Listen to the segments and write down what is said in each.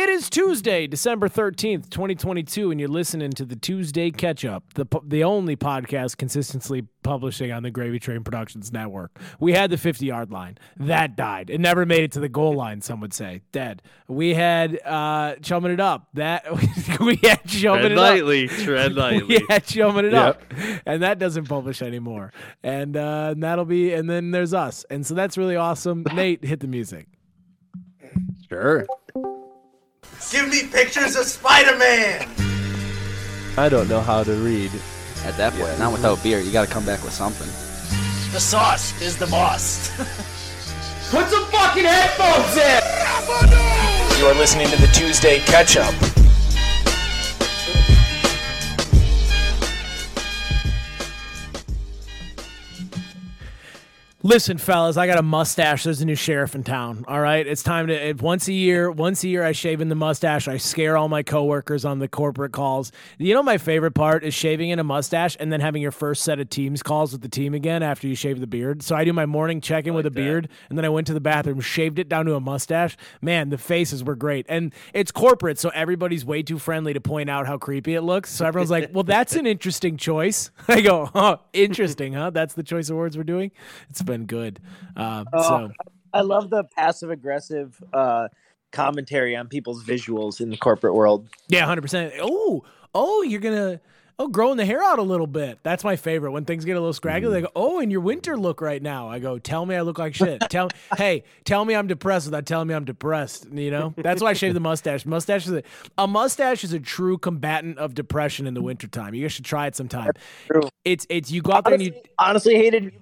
It is Tuesday, December 13th, 2022, and you're listening to the Tuesday Catch Up, the, the only podcast consistently publishing on the Gravy Train Productions Network. We had the 50 yard line. That died. It never made it to the goal line, some would say. Dead. We had uh, Chumming It Up. That We had Chumming Tread It lightly, Up. tread lightly. We had Chumming It Yep. Up. And that doesn't publish anymore. And, uh, and that'll be, and then there's us. And so that's really awesome. Nate, hit the music. Sure. Give me pictures of Spider-Man. I don't know how to read. At that point, not without beer, you got to come back with something. The sauce is the boss. Put some fucking headphones in! You are listening to the Tuesday Catch Up. Listen, fellas, I got a mustache. There's a new sheriff in town. All right, it's time to it, once a year. Once a year, I shave in the mustache. I scare all my coworkers on the corporate calls. You know, my favorite part is shaving in a mustache and then having your first set of teams calls with the team again after you shave the beard. So I do my morning check in with a beard, and then I went to the bathroom, shaved it down to a mustache. Man, the faces were great, and it's corporate, so everybody's way too friendly to point out how creepy it looks. So everyone's like, "Well, that's an interesting choice." I go, "Oh, interesting, huh? That's the choice awards we're doing." It's been good. Uh, so I love the passive aggressive uh, commentary on people's visuals in the corporate world. yeah, hundred percent. Oh, oh, you're gonna. Oh, growing the hair out a little bit. That's my favorite. When things get a little scraggly, they go, "Oh, in your winter look right now." I go, "Tell me I look like shit." tell, hey, tell me I'm depressed without telling me I'm depressed. You know, that's why I shave the mustache. Mustache is a, a mustache is a true combatant of depression in the wintertime. You guys should try it sometime. true. It's it's you go out there and you Honestly, honestly, hated.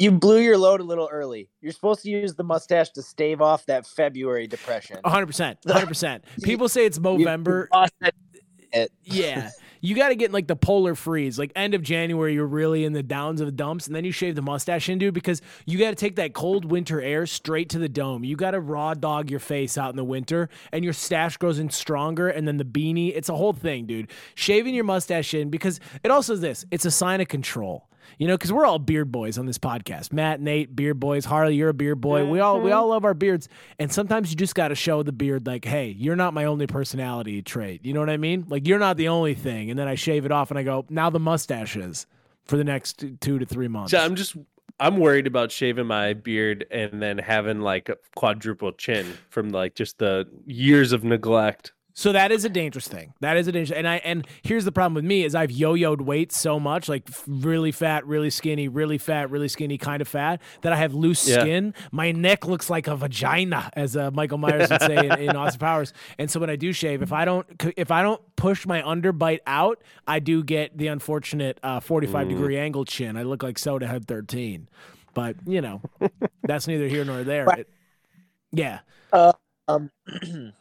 You blew your load a little early. You're supposed to use the mustache to stave off that February depression. 100%. 100%. People say it's Movember. Yeah. You got to get like the polar freeze. Like end of January, you're really in the downs of the dumps, and then you shave the mustache into because you got to take that cold winter air straight to the dome. You got to raw dog your face out in the winter, and your stash grows in stronger, and then the beanie. It's a whole thing, dude. Shaving your mustache in because it also is this it's a sign of control. You know, because we're all beard boys on this podcast. Matt, Nate, beard boys. Harley, you're a beard boy. We all we mm-hmm. all love our beards, and sometimes you just got to show the beard, like, hey, you're not my only personality trait. You know what I mean? Like, you're not the only thing. And then I shave it off, and I go, now the mustache is for the next two- two to three months. So I'm just I'm worried about shaving my beard and then having like a quadruple chin from like just the years of neglect. So that is a dangerous thing. That is a dangerous. And I and here's the problem with me is I've yo-yoed weight so much, like really fat, really skinny, really fat, really skinny, kind of fat, that I have loose Yeah. skin. My neck looks like a vagina, as uh, Michael Myers would say in, in Austin Powers. And so when I do shave, if I don't if I don't push my underbite out, I do get the unfortunate uh, 45 degree angle chin. I look like Soda Head 13. But you know, that's neither here nor there. It- yeah. Um,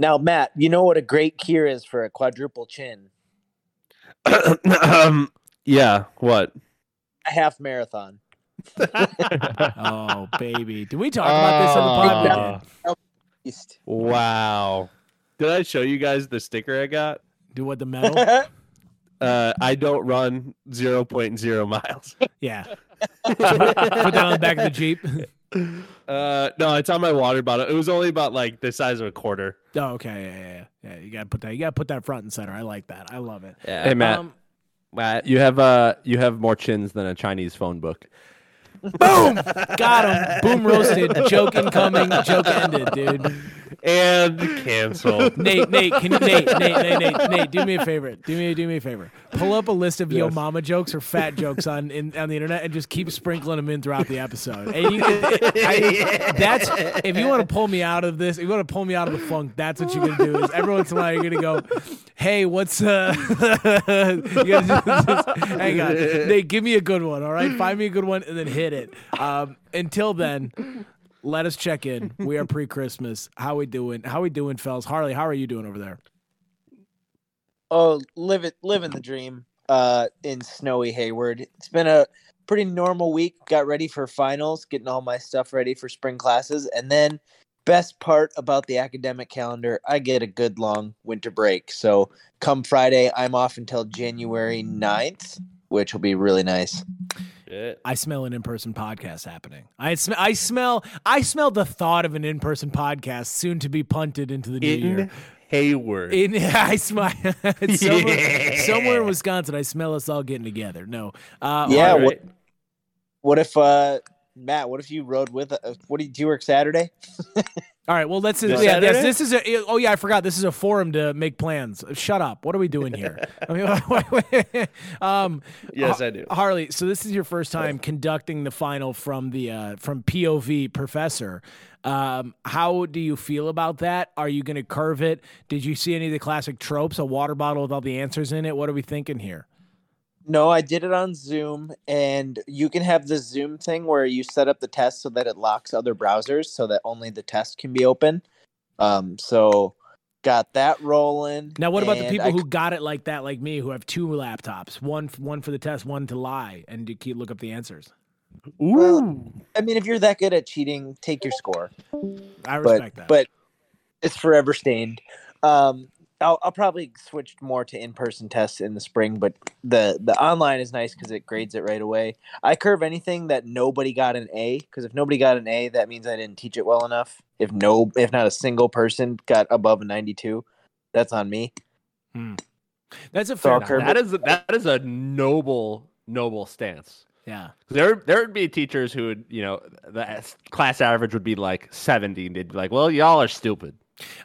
now, Matt, you know what a great cure is for a quadruple chin? um, yeah. What? A half marathon. Oh baby, did we talk about this on the pod? We did. East. Wow. Did I show you guys the sticker I got? Do what the metal? Uh, I don't run 0.0 miles. Yeah. Put that on the back of the Jeep. Uh, no, it's on my water bottle. It was only about like the size of a quarter. Oh, okay. Yeah, yeah, yeah. Yeah, you gotta put that. You gotta put that front and center. I like that. I love it. Yeah. Hey Matt, Um, Matt, you have uh you have more chins than a Chinese phone book. Boom, got him. Boom roasted. Joke incoming. Joke ended, dude. And cancel. Nate, Nate, can you, Nate, Nate, Nate, Nate, Nate, do me a favor. Do me, do me a favor. Pull up a list of yo mama jokes or fat jokes on in, on the internet and just keep sprinkling them in throughout the episode. And you can, I, that's if you want to pull me out of this, if you want to pull me out of the funk, that's what you're gonna do. Is every once in a while you're gonna go, hey, what's uh? you gotta just, just- hang on, Nate, give me a good one. All right, find me a good one and then hit it. Um, until then. Let us check in. We are pre-Christmas. How we doing? How we doing, fellas? Harley, how are you doing over there? Oh, live it, living the dream. Uh, in snowy Hayward. It's been a pretty normal week. Got ready for finals, getting all my stuff ready for spring classes, and then best part about the academic calendar, I get a good long winter break. So come Friday, I'm off until January 9th, which will be really nice. Shit. I smell an in-person podcast happening. I sm- I smell I smell the thought of an in-person podcast soon to be punted into the new In year. Hayward. In I smell somewhere, Yeah. somewhere in Wisconsin. I smell us all getting together. No, uh, Yeah, All what, what if uh Matt? What if you rode with? Uh, what do you work Saturday? All right. Well, This yeah. Yes, this is a. Oh yeah, I forgot. This is a forum to make plans. Shut up. What are we doing here? I mean, um, Yes, I do. Harley, so this is your first time conducting the final from the uh, from POV professor. Um, how do you feel about that? Are you going to curve it? Did you see any of the classic tropes? A water bottle with all the answers in it. What are we thinking here? No, I did it on Zoom, and you can have the Zoom thing where you set up the test so that it locks other browsers, so that only the test can be open. Um, so got that rolling. Now, what about the people I who got it like that, like me, who have two laptops, one one for the test, one to lie, and to keep look up the answers? Ooh. I mean, if you're that good at cheating, take your score. I but respect that. but it's forever stained. Um, I'll, I'll probably switch more to in-person tests in the spring, but the the online is nice because it grades it right away. I curve anything that nobody got an A because if nobody got an A, that means I didn't teach it well enough. If no, if not a single person got above a ninety-two, that's on me. Hmm. That's a So fair. I'll enough. That is that is a noble noble stance. Yeah. There there would be teachers who would you know the class average would be like seventy. And they'd be like, well, y'all are stupid.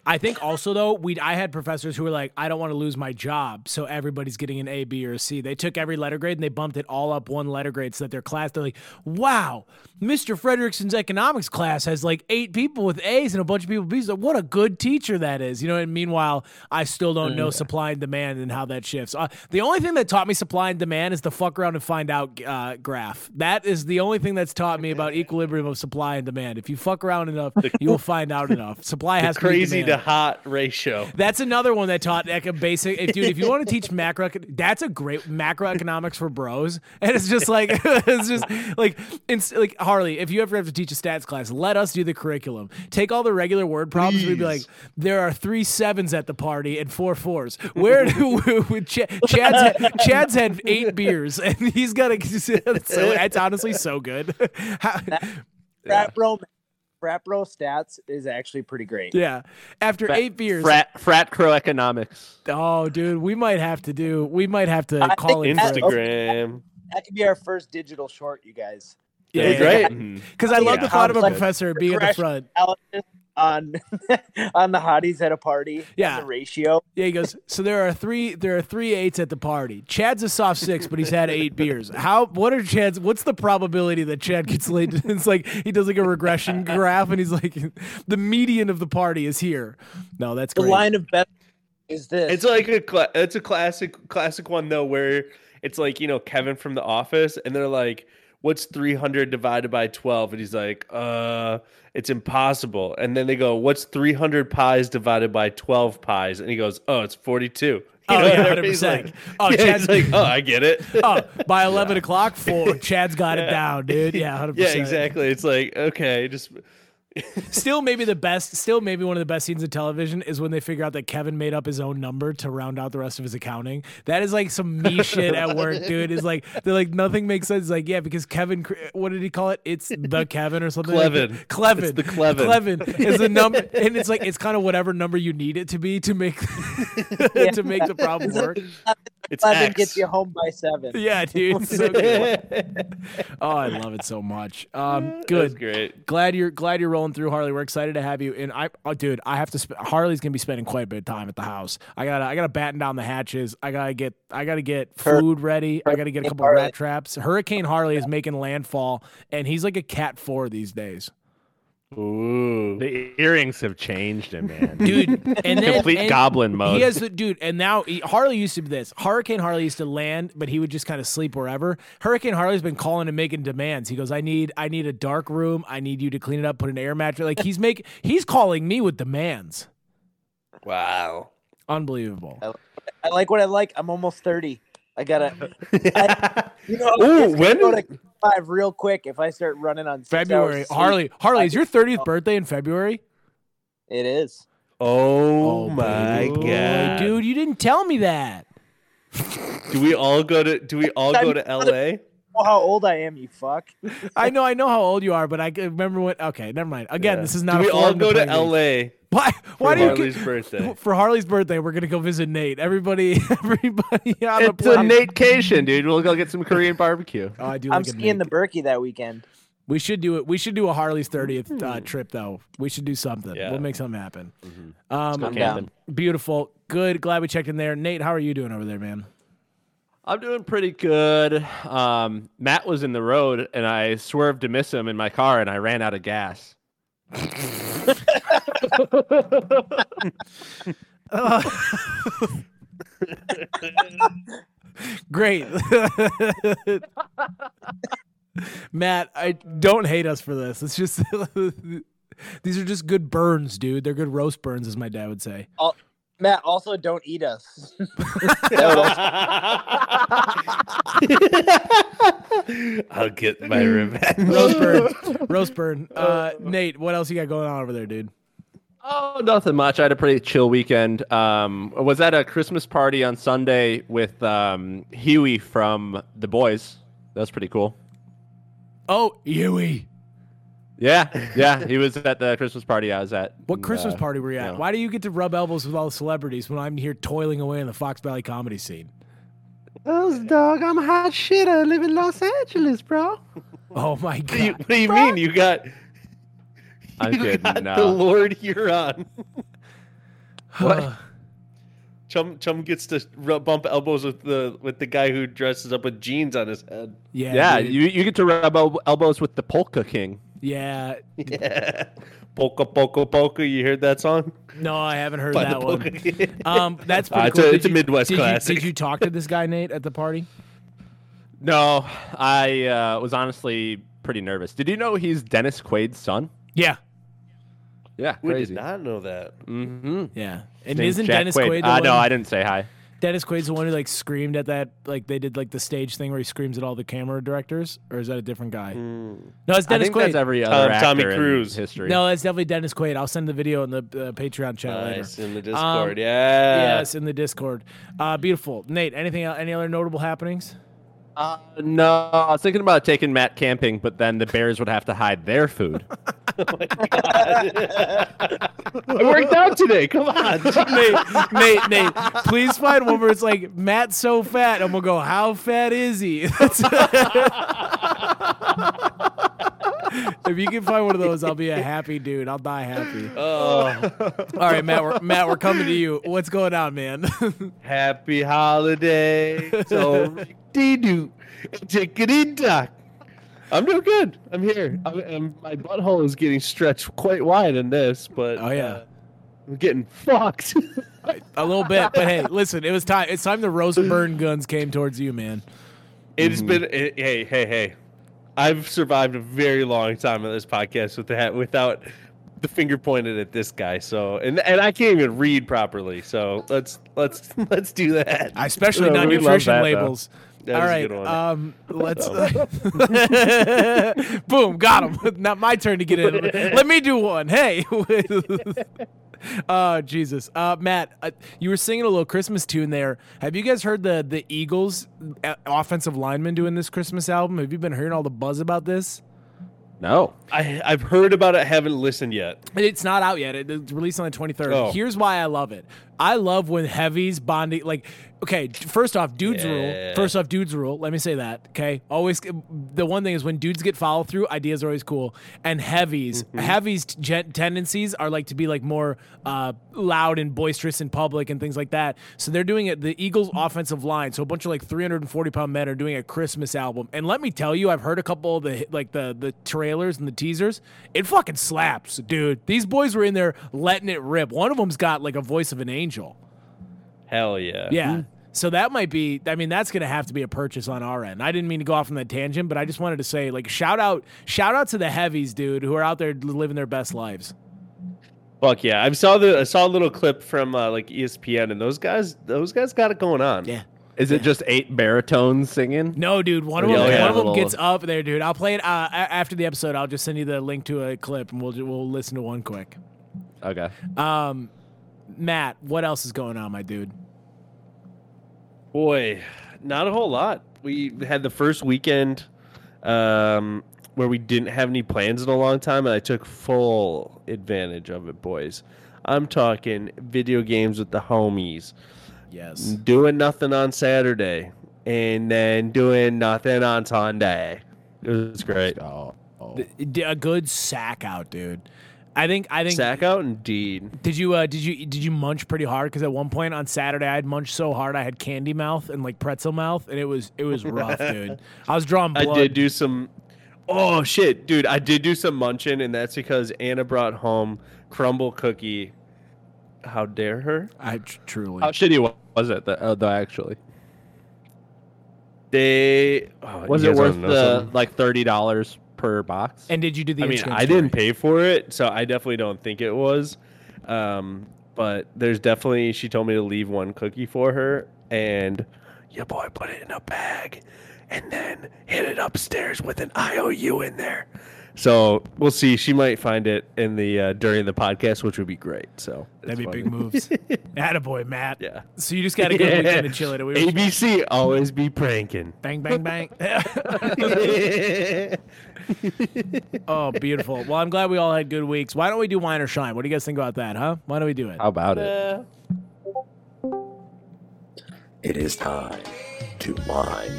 I think also though we I had professors who were like, I don't want to lose my job, so everybody's getting an A, B, or a C. They took every letter grade and they bumped it all up one letter grade so that their class they're like, wow, Mr. Frederickson's economics class has like eight people with A's and a bunch of people with B's. Like, what a good teacher that is, you know. And meanwhile, I still don't know supply and demand and how that shifts. Uh, the only thing that taught me supply and demand is the fuck around and find out uh, graph. That is the only thing that's taught me about equilibrium of supply and demand. If you fuck around enough, you will find out enough. Supply has to be Crazy to hot ratio. That's another one that taught like a basic. If, dude, if you want to teach macro, that's a great macroeconomics for bros. And it's just like it's just like it's like Harley. If you ever have to teach a stats class, let us do the curriculum. Take all the regular word problems. We'd be like, there are three sevens at the party and four fours. Where do with Ch- Chad's had, Chad's had eight beers and he's got a. So it's honestly so good. How- Frat bro, frat bro stats is actually pretty great. yeah, after Frat- eight beers. Frat frat crow economics. Oh, dude, we might have to do. We might have to I call in think for Instagram. That could be our first digital short, you guys. Yeah, That's yeah, right. Mhm. Because I love Yeah. the thought of a professor being at the front. Analysis on on the hotties at a party. Yeah. the ratio. Yeah, he goes. So there are three. There are three eights at the party. Chad's a soft six, but he's had eight beers. How? What are Chad's? What's the probability that Chad gets laid? It's like he does like a regression graph, and he's like, the median of the party is here. No, that's The great. line of best. is this. It's like a cla- it's a classic classic one though where it's like you know Kevin from The Office and they're like, "What's 300 divided by 12?" And he's like, "Uh, it's impossible." And then they go, "What's 300 pies divided by 12 pies?" And he goes, "Oh, it's 42." You Oh, know, yeah, 100%. Like, Oh, yeah, Chad's- like, "Oh, I get it." oh, by eleven o'clock, four. Chad's got it down, dude. Yeah, 100%. yeah, exactly. It's like, okay, just Still, maybe the best. Still, maybe one of the best scenes in television is when they figure out that Kevin made up his own number to round out the rest of his accounting. That is like some me shit at work, dude. Is like they're like nothing makes sense. It's like yeah, because Kevin, what did he call it? It's the Kevin or something. like. Keleven. Keleven. It's the Keleven. Keleven is the number, and it's like it's kind of whatever number you need it to be to make to make the problem work. it's Eleven X. gets you home by seven. Yeah, dude. it's so good. Oh, I love it so much. Um, That's good. great. Glad you're glad you're rolling through, Harley. We're excited to have you. And I, oh, dude, I have to. Sp- Harley's gonna be spending quite a bit of time at the house. I gotta, I gotta batten down the hatches. I gotta get, I gotta get food ready. I gotta get a couple Harley. rat traps. Hurricane Harley is making landfall, and he's like a cat four these days, Ooh. The earrings have changed him, man. dude. And then Complete and goblin mode. He has the dude, and now he, Harley used to be this. Hurricane Harley used to land, but he would just kind of sleep wherever. Hurricane Harley's been calling and making demands. He goes, "I need, I need a dark room. I need you to clean it up, put an air mattress." Like he's make, he's calling me with demands. Wow. Unbelievable. I like what I like. I'm almost thirty. I gotta. I, you know, Ooh, when- go to five real quick if I start running on February. of sleep. Harley, Harley, is your thirtieth Oh. birthday in February? It is. Oh, oh my baby boy. god, dude, you didn't tell me that. Do we all go to? Do we all go to L.A.? Know how old I am, you fuck. I know, I know how old you are, but I remember when. Okay, never mind. Again, Yeah. this is not. Do we a all go to play these. L.A. Why? for Why do you? Harley's birthday? For Harley's birthday, we're gonna go visit Nate. Everybody, everybody on the It's a plane. Natecation, dude. We'll go get some Korean barbecue. Oh, I do. I'm like skiing the Nate. Birkie that weekend. We should do it. We should do a Harley's 30th uh, trip, though. We should do something. Yeah. We'll make something happen. Mm-hmm. Um, I'm down. beautiful. Good. Glad we checked in there. Nate, how are you doing over there, man? I'm doing pretty good. Um, Matt was in the road, and I swerved to miss him in my car, and I ran out of gas. Uh, Great. Matt, I don't hate us for this. It's just these are just good burns, dude. They're good roast burns, as my dad would say. Matt, also don't eat us. I'll get my revenge. Roast burn. roast burn. Uh, Nate, what else you got going on over there, dude? Oh, nothing much. I had a pretty chill weekend. Um, I was at a Christmas party on Sunday with um, Hughie from The Boys. That was pretty cool. Oh, Yui. Yeah, yeah. He was at the Christmas party I was at. What and, Christmas uh, party were you at? yeah. Why do you get to rub elbows with all the celebrities when I'm here toiling away in the Fox Valley comedy scene? Oh, dog, I'm a hot shit. I live in Los Angeles, bro. Oh my What do you, god. what do you mean? You got, I'm you kidding. got no. the Lord Huron. What? Chum Chum gets to rub, bump elbows with the with the guy who dresses up with jeans on his head. yeah. Yeah, dude. you, you get to rub elbows with the Polka King. Yeah. Yeah. Polka polka polka. You heard that song? No, I haven't heard By that one. Um, that's Uh, pretty it's a- it's Did a you- Midwest did you- did you talk to this guy Nate at the party? No, I uh, was honestly pretty nervous. Did you know he's Dennis Quaid's son? Yeah. Yeah, We crazy. did not know that. Mm-hmm. Yeah. And isn't Dennis Quaid the Uh, one? no, I didn't say hi. Dennis Quaid's the one who like screamed at that like they did like the stage thing where he screams at all the camera directors, or is that a different guy? Hmm. No, it's Dennis I Dennis think Quaid. that's every other Tom- Tommy actor in Cruise. history. no, that's definitely Dennis Quaid. I'll send the video in the uh, Patreon chat later. Nice in the Discord. Um, yeah. Yes, in the Discord. Uh, beautiful, Nate. Anything? el- Any other notable happenings? Uh, no, I was thinking about taking Matt camping, but then the bears would have to hide their food. I worked out today. Come on. Nate, Nate, Nate, please find one where it's like Matt's so fat, I'm gonna go, how fat is he? If you can find one of those, I'll be a happy dude. I'll die happy. oh, All right, Matt, we're, Matt, we're coming to you. What's going on, man? happy holiday. So, doo Take it in, doc. I'm doing good. I'm here. I'm, I'm, my butthole is getting stretched quite wide in this, but Oh, yeah. uh, I'm getting fucked. a little bit, but hey, listen, it was time. It's time the roast burn guns came towards you, man. It's been it, hey hey hey. I've survived a very long time on this podcast with that without the finger pointed at this guy. So and and I can't even read properly. So let's let's let's do that. especially Yeah, not nutrition labels. though. Labels. That All was a good one. um, let's. boom, got him. Not my turn to get in. Let me do one. Hey. Oh Jesus, uh, Matt, uh, you were singing a little Christmas tune there. Have you guys heard the the Eagles uh, offensive lineman doing this Christmas album? Have you been hearing all the buzz about this? No. I I've heard about it, haven't listened yet. It's not out yet. It- It's released on the 23rd. Oh. Here's why I love it. I love when heavies bonding. Like, okay, first off, dudes rule. First off, dudes rule. Let me say that. Okay, always. The one thing is when dudes get follow through, ideas are always cool. And heavies, Mm-hmm. heavies t- gen- tendencies are like to be like more uh, loud and boisterous in public and things like that. So they're doing it. The Eagles' offensive line. So a bunch of like 340 pound men are doing a Christmas album. And let me tell you, I've heard a couple of the like the the trailers and the teasers. It fucking slaps, dude. These boys were in there letting it rip. One of them's got like a voice of an angel. Hell yeah. Yeah. So that might be. I mean, that's gonna have to be a purchase on our end. I didn't mean to go off on that tangent, but I just wanted to say, like, shout out, shout out to the heavies, dude, who are out there living their best lives. Fuck yeah. I saw the I saw a little clip from uh, like ESPN and those guys those guys got it going on. Yeah. Is it just eight baritones singing? No, dude. One of Yeah, them, yeah, one of them gets up there, dude. I'll play it uh, after the episode. I'll just send you the link to a clip, and we'll ju- we'll listen to one quick. Okay. Um, Matt, what else is going on, my dude? Boy, not a whole lot. we had the first weekend um, where we didn't have any plans in a long time, and I took full advantage of it, boys. I'm talking video games with the homies, Yes. doing nothing on Saturday, and then doing nothing on Sunday. It was great. Oh, oh. D- A good sack out, dude. I think. I think. Sack out, indeed. Did you uh, did you did you munch pretty hard? Because at one point on Saturday, I had munched so hard I had candy mouth and like pretzel mouth, and it was it was rough, dude. I was drawing blood. I did do some. Oh shit, dude! I did do some munching, and that's because Anna brought home Crumbl cookie. How dare her? I tr- truly. How shitty was it, th- uh, though, actually? They oh, Was it worth the, something? like $30 per box? and did you do the? I mean, I didn't pay for it, so I definitely don't think it was. Um, but there's definitely she told me to leave one cookie for her, and your boy put it in a bag, and then hid it upstairs with an IOU in there. So we'll see. She might find it in the uh, during the podcast, which would be great. So That'd be it's big moves. Attaboy, Matt. Yeah. So you just got a good Yeah. weekend in Chile. We were ABC always be pranking. bang, bang, bang. oh, beautiful. Well, I'm glad we all had good weeks. Why don't we do wine or shine? What do you guys think about that, huh? Why don't we do it? How about it? It is time to wine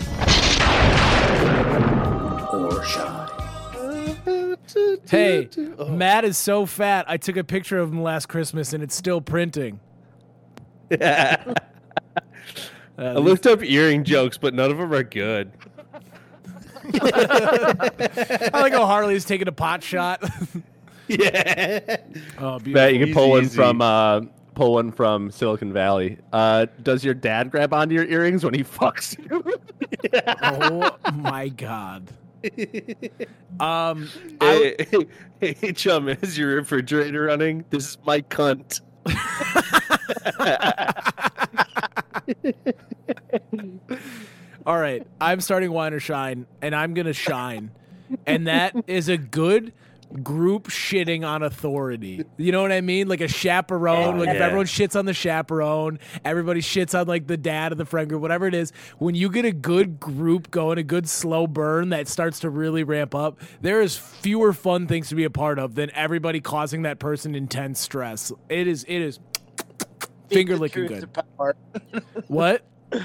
Hey, Matt is so fat. I took a picture of him last Christmas and it's still printing. I Uh, looked up earring jokes, but none of them are good. I like how Harley's taking a pot shot. Yeah. oh, beautiful. Matt, you can pull one Easy, from uh, pull one from Silicon Valley. Uh, does your dad grab onto your earrings when he fucks you? Oh my god. Um, Hey, hey, hey, chum, is your refrigerator running? This is my cunt. all right, I'm starting wine or shine, and I'm gonna shine, and that is a good group shitting on authority. You know what I mean? Like a chaperone. Oh, like if everyone shits on the chaperone, everybody shits on like the dad of the friend group, whatever it is. When you get a good group going, a good slow burn that starts to really ramp up, there is fewer fun things to be a part of than everybody causing that person intense stress. It is. It is. Finger licking good. What?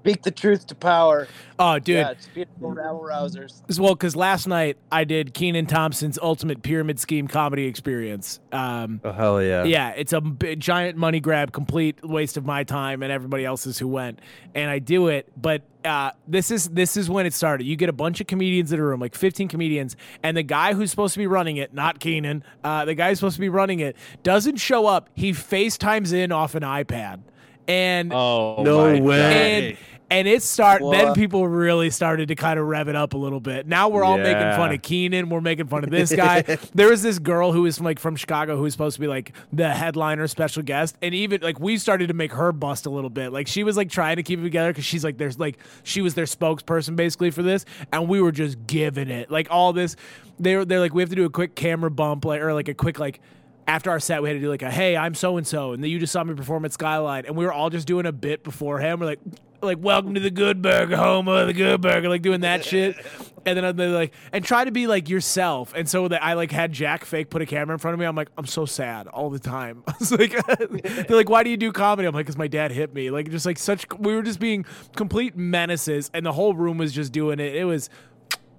Speak the truth to power. Oh, dude. Yeah, it's beautiful rabble rousers. As well, because last night I did Kenan Thompson's Ultimate Pyramid Scheme comedy experience. Um, Oh hell yeah! yeah, it's a b- giant money grab, complete waste of my time and everybody else's who went. And I do it, but uh, this is this is when it started. You get a bunch of comedians in a room, like 15 comedians, and the guy who's supposed to be running it, not Kenan, uh, the guy who's supposed to be running it, doesn't show up. He FaceTimes in off an iPad, and Oh No way. and and it start then people really started to kind of rev it up a little bit. Now we're all making fun of Kenan. We're making fun of this guy. there was this girl who was from, like from Chicago who was supposed to be like the headliner special guest, and even like we started to make her bust a little bit. Like she was like trying to keep it together because she's like there's like she was their spokesperson basically for this, and we were just giving it like all this. They were they're like we have to do a quick camera bump like or like a quick like after our set, we had to do like a hey, I'm so and so, and then you just saw me perform at Skyline, and we were all just doing a bit beforehand. We're like, like welcome to the Good Burger, home of the Good Burger, like doing that shit, and then they're like, and try to be like yourself. And so that I like had Jack fake put a camera in front of me. I'm like, I'm so sad all the time. I was like, they're like, why do you do comedy? I'm like, because my dad hit me. Like just like such, we were just being complete menaces, and the whole room was just doing it. It was.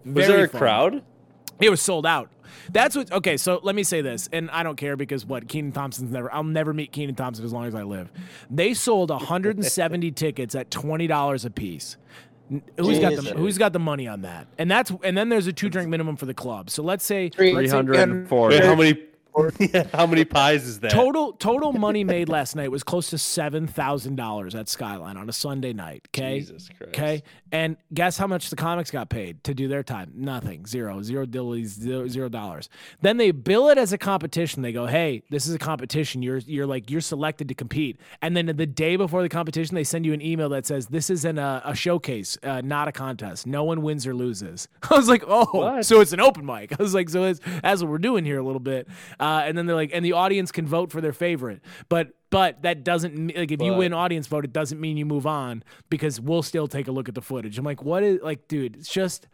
Was very there a fun. crowd? It was sold out. That's what. Okay, so let me say this, and I don't care because what Kenan Thompson's never. I'll never meet Kenan Thompson as long as I live. They sold 170 tickets at twenty dollars a piece. N- Who's got the Who's got the money on that? And that's and then there's a two drink minimum for the club. So let's say Three- let's 340. How many? how many pies is that? Total total money made last night was close to seven thousand dollars at Skyline on a Sunday night. Okay, Jesus Christ. okay, and guess how much the comics got paid to do their time? Nothing, zero, zero dillies, zero, zero dollars. Then they bill it as a competition. They go, "Hey, this is a competition. You're you're like you're selected to compete." And then the day before the competition, they send you an email that says, "This is an, uh, a showcase, uh, not a contest. No one wins or loses." I was like, "Oh, What? so it's an open mic." I was like, "So it's, that's what we're doing here a little bit." Uh, and then they're like, and the audience can vote for their favorite, but but that doesn't me- like if you win audience vote, it doesn't mean you move on because we'll still take a look at the footage. I'm like, what is like, dude? It's just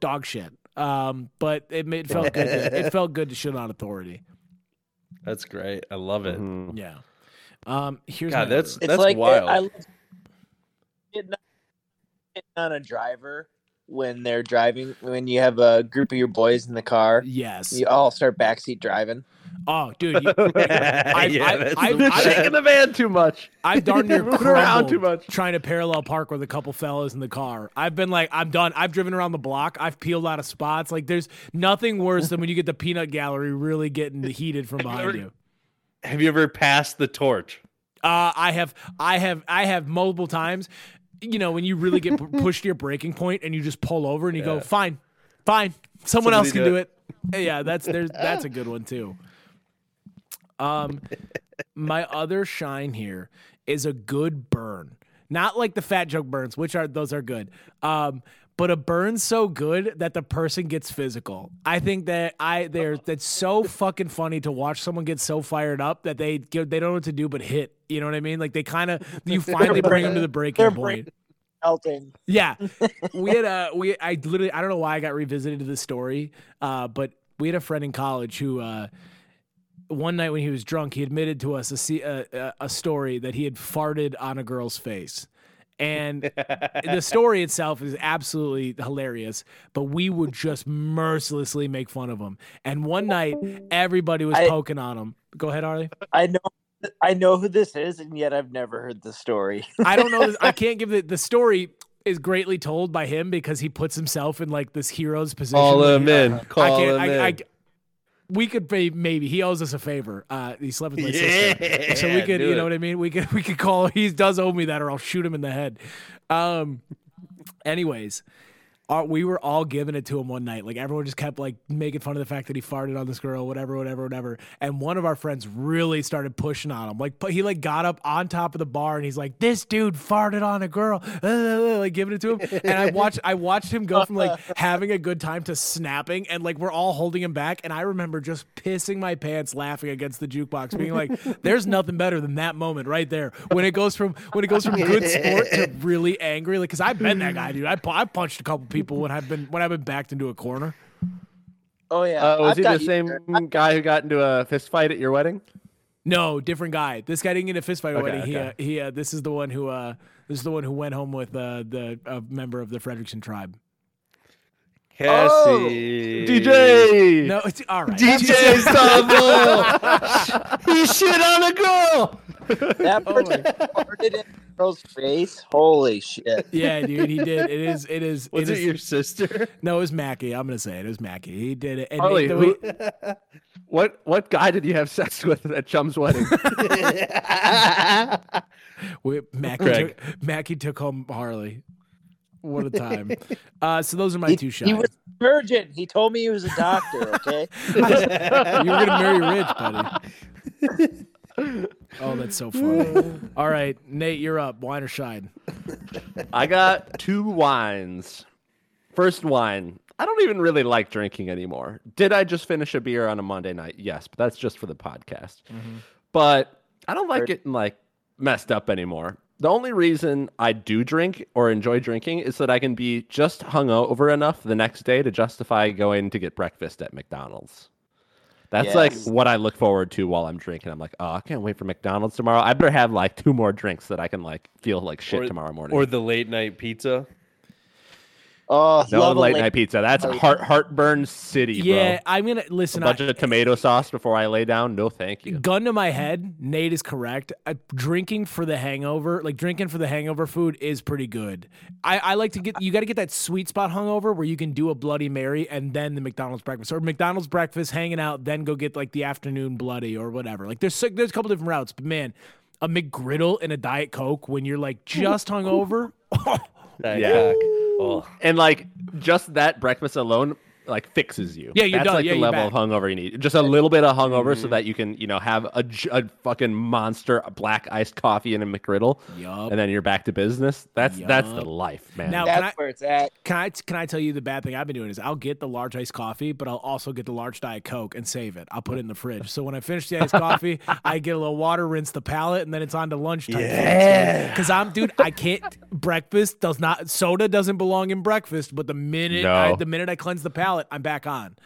dog shit. Um, but it, made, it felt good. To, it felt good to shit on authority. That's great. I love it. Mhm. Yeah. Um, here's God, that's that's like wild. I love hitting on- hitting on a driver when they're driving. When you have a group of your boys in the car, yes. you all start backseat driving. Oh, dude, you, I, Yeah, I, that's I, the I, shit. Shaking the van too much. I've darn near around too much. trying to parallel park with a couple fellas in the car. I've been like, I'm done. I've driven around the block. I've peeled out of spots. Like, there's nothing worse than when you get the peanut gallery really getting heated from behind ever- you. Have you ever passed the torch? Uh, I have, I have, I have multiple times. You know, when you really get pushed to your breaking point and you just pull over and you go, fine, fine, someone Somebody else can do do it. Yeah, that's there's that's a good one too. Um, my other shine here is a good burn, not like the fat joke burns, which are those are good. Um, but a burn so good that the person gets physical. I think that I they're that's so fucking funny to watch someone get so fired up that they they don't know what to do but hit. You know what I mean? Like they kind of you finally bring them to the breaking point. brain- Melting. Yeah, we had a we. I literally I don't know why I got revisited to this story, uh, but we had a friend in college who. Uh, one night when he was drunk, he admitted to us a, a, a, a story that he had farted on a girl's face. And the story itself is absolutely hilarious, but we would just mercilessly make fun of him. And one night, everybody was I- poking on him. Go ahead, Harley. I know. I know who this is, and yet I've never heard the story. I don't know. This, I can't give the the story is greatly told by him because he puts himself in like this hero's position. Call where him he- in. I Call can't. him I, in. I, we could pay maybe he owes us a favor. Uh, he slept with my Yeah, sister, so we could, do you it. know what I mean. We could, we could call. He does owe me that, or I'll shoot him in the head. Um. Anyways, we were all giving it to him one night. Like everyone just kept like making fun of the fact that he farted on this girl, whatever, whatever, whatever. And one of our friends really started pushing on him. Like he like got up on top of the bar and he's like, "This dude farted on a girl," like giving it to him. And I watched, I watched him go from like having a good time to snapping, and like we're all holding him back. And I remember just pissing my pants laughing against the jukebox, being like, "There's nothing better than that moment right there when it goes from when it goes from good sport to really angry." Like, cause I've been that guy, dude. I, I punched a couple people when I've been when I've been backed into a corner. Oh yeah, Uh, was I've he the same there. guy who got into a fist fight at your wedding? No, different guy. This guy didn't get a fist fight Okay, already. He, uh, he, uh, this is the one who, uh, this is the one who went home with uh, the a member of the Frederickson tribe. Cassie. DJ. No, it's all right. DJ Stumble. he shit on a girl. That Oh person farted in the girl's face. Holy shit! Yeah, dude, he did. It is. It is. Was it it is- your sister? No, it was Mackie. I'm gonna say it. It was Mackie. He did it. And Harley, the who, way- what what guy did you have sex with at Chum's wedding? we, Mackie, Craig. took, Mackie took home Harley. What a time. Uh, so those are my He, two he shots. was a virgin. He told me he was a doctor. Okay. you were gonna marry Rich, buddy. Oh, that's so funny. All right, Nate, you're up. Wine or shine? I got two wines. First wine. I don't even really like drinking anymore. Did I just finish a beer on a Monday night? Yes, but that's just for the podcast. Mm-hmm. But I don't like getting like messed up anymore. The only reason I do drink or enjoy drinking is that I can be just hungover enough the next day to justify going to get breakfast at McDonald's. That's like what I look forward to while I'm drinking. I'm like, oh, I can't wait for McDonald's tomorrow. I better have like two more drinks that I can like feel like shit Or- tomorrow morning. Or the late night pizza. Oh, no a late late- night pizza. That's heart heartburn city, Yeah, bro. I'm gonna listen. A bunch I, of tomato sauce before I lay down. No, thank you. gun to my head, Nate is correct. Uh, drinking for the hangover, like drinking for the hangover food, is pretty good. I, I like to get you got to get that sweet spot hungover where you can do a Bloody Mary and then the McDonald's breakfast, or McDonald's breakfast, hanging out, then go get like the afternoon Bloody or whatever. Like there's there's a couple different routes, but man, a McGriddle and a Diet Coke when you're like just hungover. That Yeah. And like just that breakfast alone like fixes you. Yeah, you're That's done. like Yeah, the you're level of back. hungover you need. Just a little bit of hungover Mm-hmm. so that you can, you know, have a fucking monster black iced coffee and a McGriddle, Yup. and then you're back to business. That's that's the life, man. Now- That's I- where it's at. Can I can I tell you the bad thing I've been doing is I'll get the large iced coffee, but I'll also get the large diet coke and save it. I'll put it in the fridge. So when I finish the iced coffee, I get a little water, rinse the palate, and then it's on to lunchtime. Yeah. Because I'm dude, I can't. breakfast does not. Soda doesn't belong in breakfast. But the minute I, the minute I cleanse the palate, I'm back on.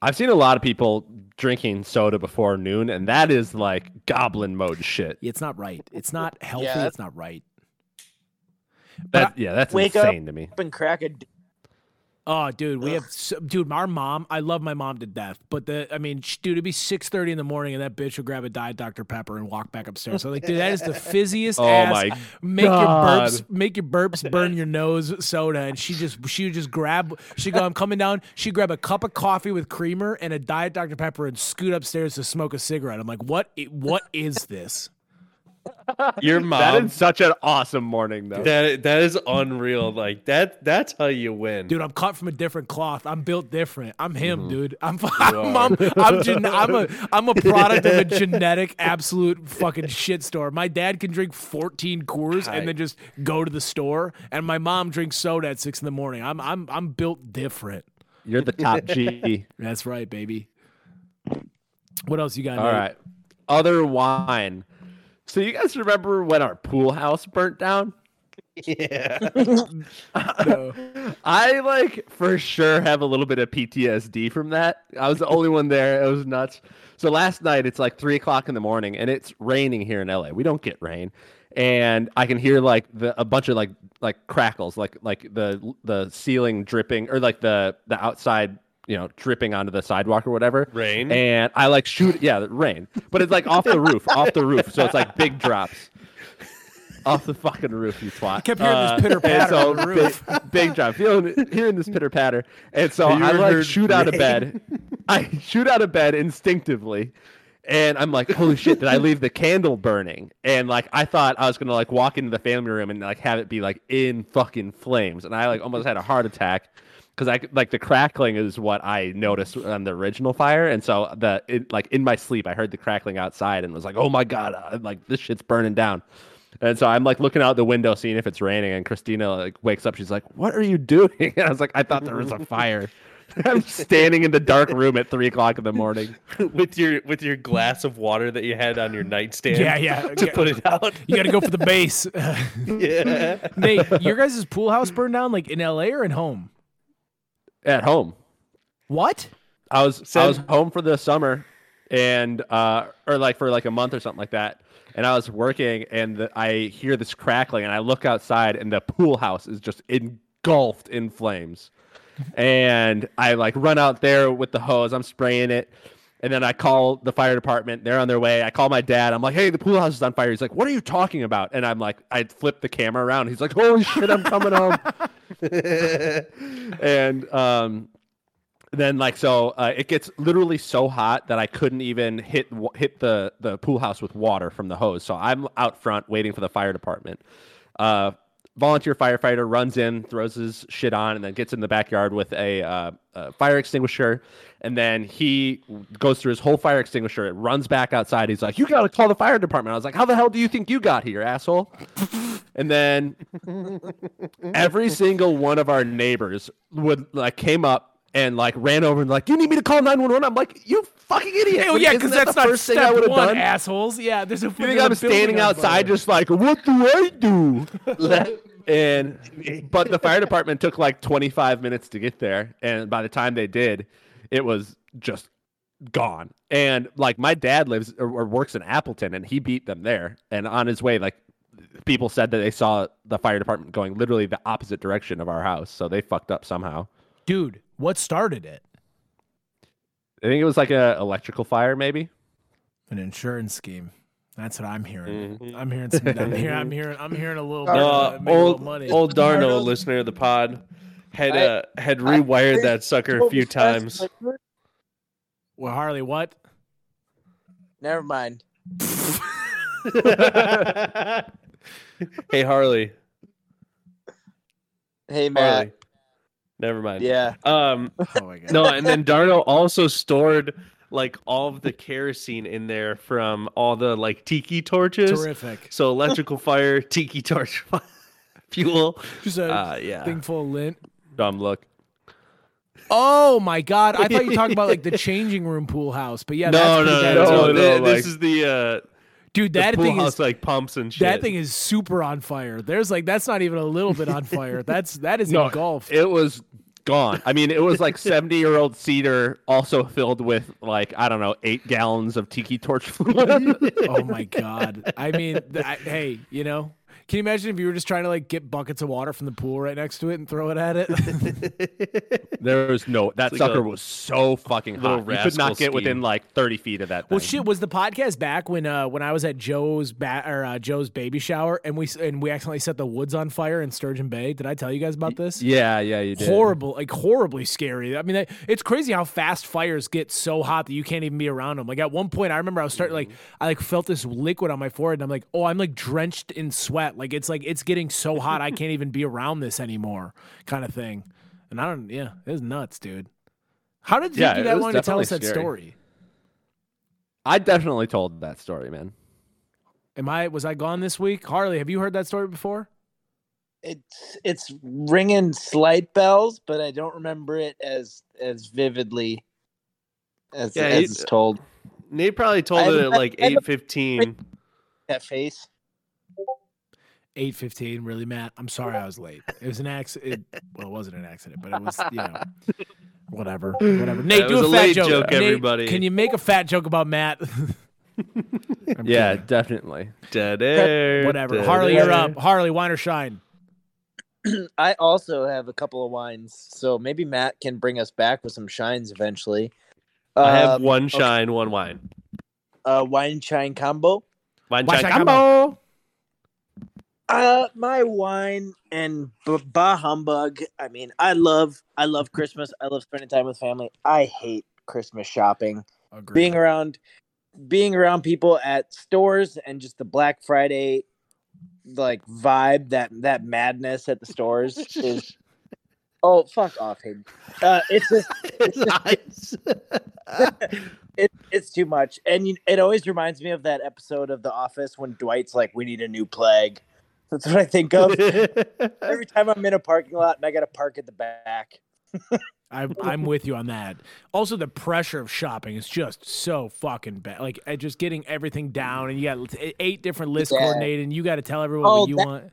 I've seen a lot of people drinking soda before noon, and that is like goblin mode shit. It's not right. It's not healthy. Yeah. It's not right. That, yeah, that's Wake up. insane to me. Up and crack a. Oh, dude, we have, so, dude, our mom. I love my mom to death, but the, I mean, dude, it'd be six thirty in the morning, and that bitch would grab a diet Dr Pepper and walk back upstairs. So, like, dude, that is the fizziest Oh ass. my make God. your burps, make your burps burn your nose soda, and she just, she would just grab. She go, I'm coming down. She would grab a cup of coffee with creamer and a diet Dr Pepper and scoot upstairs to smoke a cigarette. I'm like, what? What is this? Your That mom. is such an awesome morning, though. That that is unreal. Like that. That's how you win. Dude, I'm cut from a different cloth. I'm built different. I'm him, Mm-hmm. dude. I'm I'm, I'm, I'm, gen- I'm a I'm a product of a genetic absolute fucking shit store. My dad can drink 14 Coors and then just go to the store, and my mom drinks soda at six in the morning. I'm I'm I'm built different. You're the top G. That's right, baby. What else you got? All Nate? right. Other wine. So you guys remember when our pool house burnt down? yeah. No. I like for sure have a little bit of PTSD from that. I was the only one there. It was nuts. So last night it's like three o'clock in the morning and it's raining here in LA. We don't get rain, and I can hear like the a bunch of like like crackles, like like the the ceiling dripping or like the the outside you know dripping onto the sidewalk or whatever. Rain? And I like shoot yeah rain, but it's like off the roof, off the roof. So it's like big drops. Off the fucking roof, you twat. I kept hearing this uh, pitter-patter on the roof. Big, big drop. Feeling hearing this pitter patter. And so I like heard shoot out of bed. I shoot out of bed instinctively. And I'm like, holy shit, did I leave the candle burning? And like I thought I was gonna like walk into the family room and like have it be like in fucking flames. And I like almost had a heart attack because I like the crackling is what I noticed on the original fire. And so the it, like in my sleep, I heard the crackling outside and was like, oh my god, uh, like this shit's burning down. And so I'm like looking out the window, seeing if it's raining. And Christina like wakes up. She's like, "What are you doing?" And I was like, "I thought there was a fire." I'm standing in the dark room at three o'clock in the morning. with your with your glass of water that you had on your nightstand. Yeah, yeah. To Yeah. put it out. You got to go for the base. yeah. Nate, your guys' pool house burned down like in LA or in home? At home, What? I was I was home for the summer, and uh, or like for like a month or something like that. And I was working, and the, I hear this crackling, and I look outside, and the pool house is just engulfed in flames. and I like run out there with the hose. I'm spraying it. And then I call the fire department. They're on their way. I call my dad. I'm like, "Hey, the pool house is on fire." He's like, "What are you talking about?" And I'm like, I flip the camera around. He's like, "Holy shit, I'm coming home!" and um, then like so, uh, it gets literally so hot that I couldn't even hit hit the the pool house with water from the hose. So I'm out front waiting for the fire department. Uh, volunteer firefighter runs in, throws his shit on, and then gets in the backyard with a, uh, a fire extinguisher. And then he goes through his whole fire extinguisher. It runs back outside. He's like, "You got to call the fire department." I was like, "How the hell do you think you got here, asshole?" and then every single one of our neighbors would like came up and like ran over and like, "You need me to call 911?" I'm like, "You fucking idiot!" Oh Like, yeah, because that that's the not first thing I would have one, done. assholes. Yeah, there's a. You think I'm standing outside just like, what do I do? and but the fire department took like 25 minutes to get there, and by the time they did, it was just gone. And like my dad lives or, or works in Appleton, and he beat them there. And on his way, like people said that they saw the fire department going literally the opposite direction of our house, so they fucked up somehow. dude? What started it? I think it was like a electrical fire, maybe. An insurance scheme. That's what I'm hearing. Mhm. I'm hearing some. I'm hearing. I'm hearing. I'm hearing a little bit. Of, maybe a little old money. old Darno, Darno's- listener of the pod, had I- uh, had rewired that sucker a few times. Well, Harley, what? Never mind. hey Harley, Hey Matt. Harley. Never mind. Yeah. Um, Oh my god. no, and then Darno also stored like all of the kerosene in there from all the like tiki torches. Terrific. So electrical fire, tiki torch fuel. Just a Uh, yeah. thing full of lint. Dumb look. Oh my god! I thought you were talking about like the changing room pool house, but yeah, no, that's no, pretty no, no, no, This, like- is the uh, dude. That thing house is like pumps and shit. that thing is super on fire. There's like that's not even a little bit on fire. That's that is No, engulfed. It was gone. I mean, it was like 70 year old cedar, also filled with like, I don't know, eight gallons of tiki torch fluid. oh my god! I mean, th- I, hey, you know, can you imagine if you were just trying to like get buckets of water from the pool right next to it and throw it at it? there was no, that like sucker a was so fucking hot. You could not rascal get within like 30 feet of that thing. well, shit, was the podcast back when uh when I was at Joe's ba- or uh, Joe's baby shower and we and we accidentally set the woods on fire in Sturgeon Bay? Did I tell you guys about this? Yeah, yeah, you did. horrible, like horribly scary. I mean, it's crazy how fast fires get so hot that you can't even be around them. Like at one point, I remember I was starting like I like felt this liquid on my forehead, and I'm like, oh, I'm like drenched in sweat. Like it's like it's getting so hot I can't even be around this anymore, kind of thing. And I don't, yeah, it was nuts, dude. How did you Yeah, do that was long to tell us that scary. story? I definitely told that story, man. Am I was I gone this week? Harley, have you heard that story before? It's it's ringing slight bells, but I don't remember it as as vividly as, Yeah, as it's told. Nate probably told I it at like I haven't- eight fifteen. That face. Eight fifteen, really, Matt. I'm sorry I was late. It was an accident. Well, it wasn't an accident, but it was, you know, whatever, whatever. Nate, it do was a, a fat late joke. joke, Nate, everybody. Can you make a fat joke about Matt? Yeah, kidding. definitely. Dead air. whatever. dead Harley, you're up. Harley, wine or shine? I also have a couple of wines, so maybe Matt can bring us back with some shines eventually. I have Um, one shine, one wine. uh, wine shine combo. Wine Wine shine shine combo. Uh, my wine and b- bah humbug. I mean, I love, I love Christmas. I love spending time with family. I hate Christmas shopping. Agreed. Being around, being around people at stores and just the Black Friday, like vibe that that madness at the stores is. Oh fuck off, Hayden. Uh, it's just nice. it, it's too much, and you, it always reminds me of that episode of The Office when Dwight's like, "We need a new plague." That's what I think of every time I'm in a parking lot and I got to park at the back. I'm, I'm with you on that. Also, the pressure of shopping is just so fucking bad. Like, uh, just getting everything down, and you got eight different lists Yeah. coordinated, and you got to tell everyone Oh, what you that- want.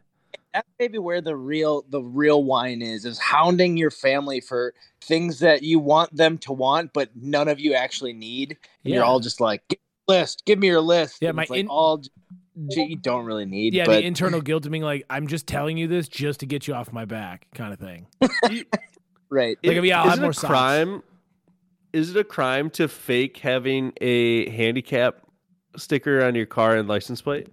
That's maybe where the real the real wine is is hounding your family for things that you want them to want, but none of you actually need. And You're all just like, "Give your list, give me your list. Yeah, And my like in- all you don't really need. Yeah, but the internal guilt of being like, I'm just telling you this just to get you off my back, kind of thing. right. Like, yeah, I'll is have it more a socks. crime? Is it a crime to fake having a handicap sticker on your car and license plate?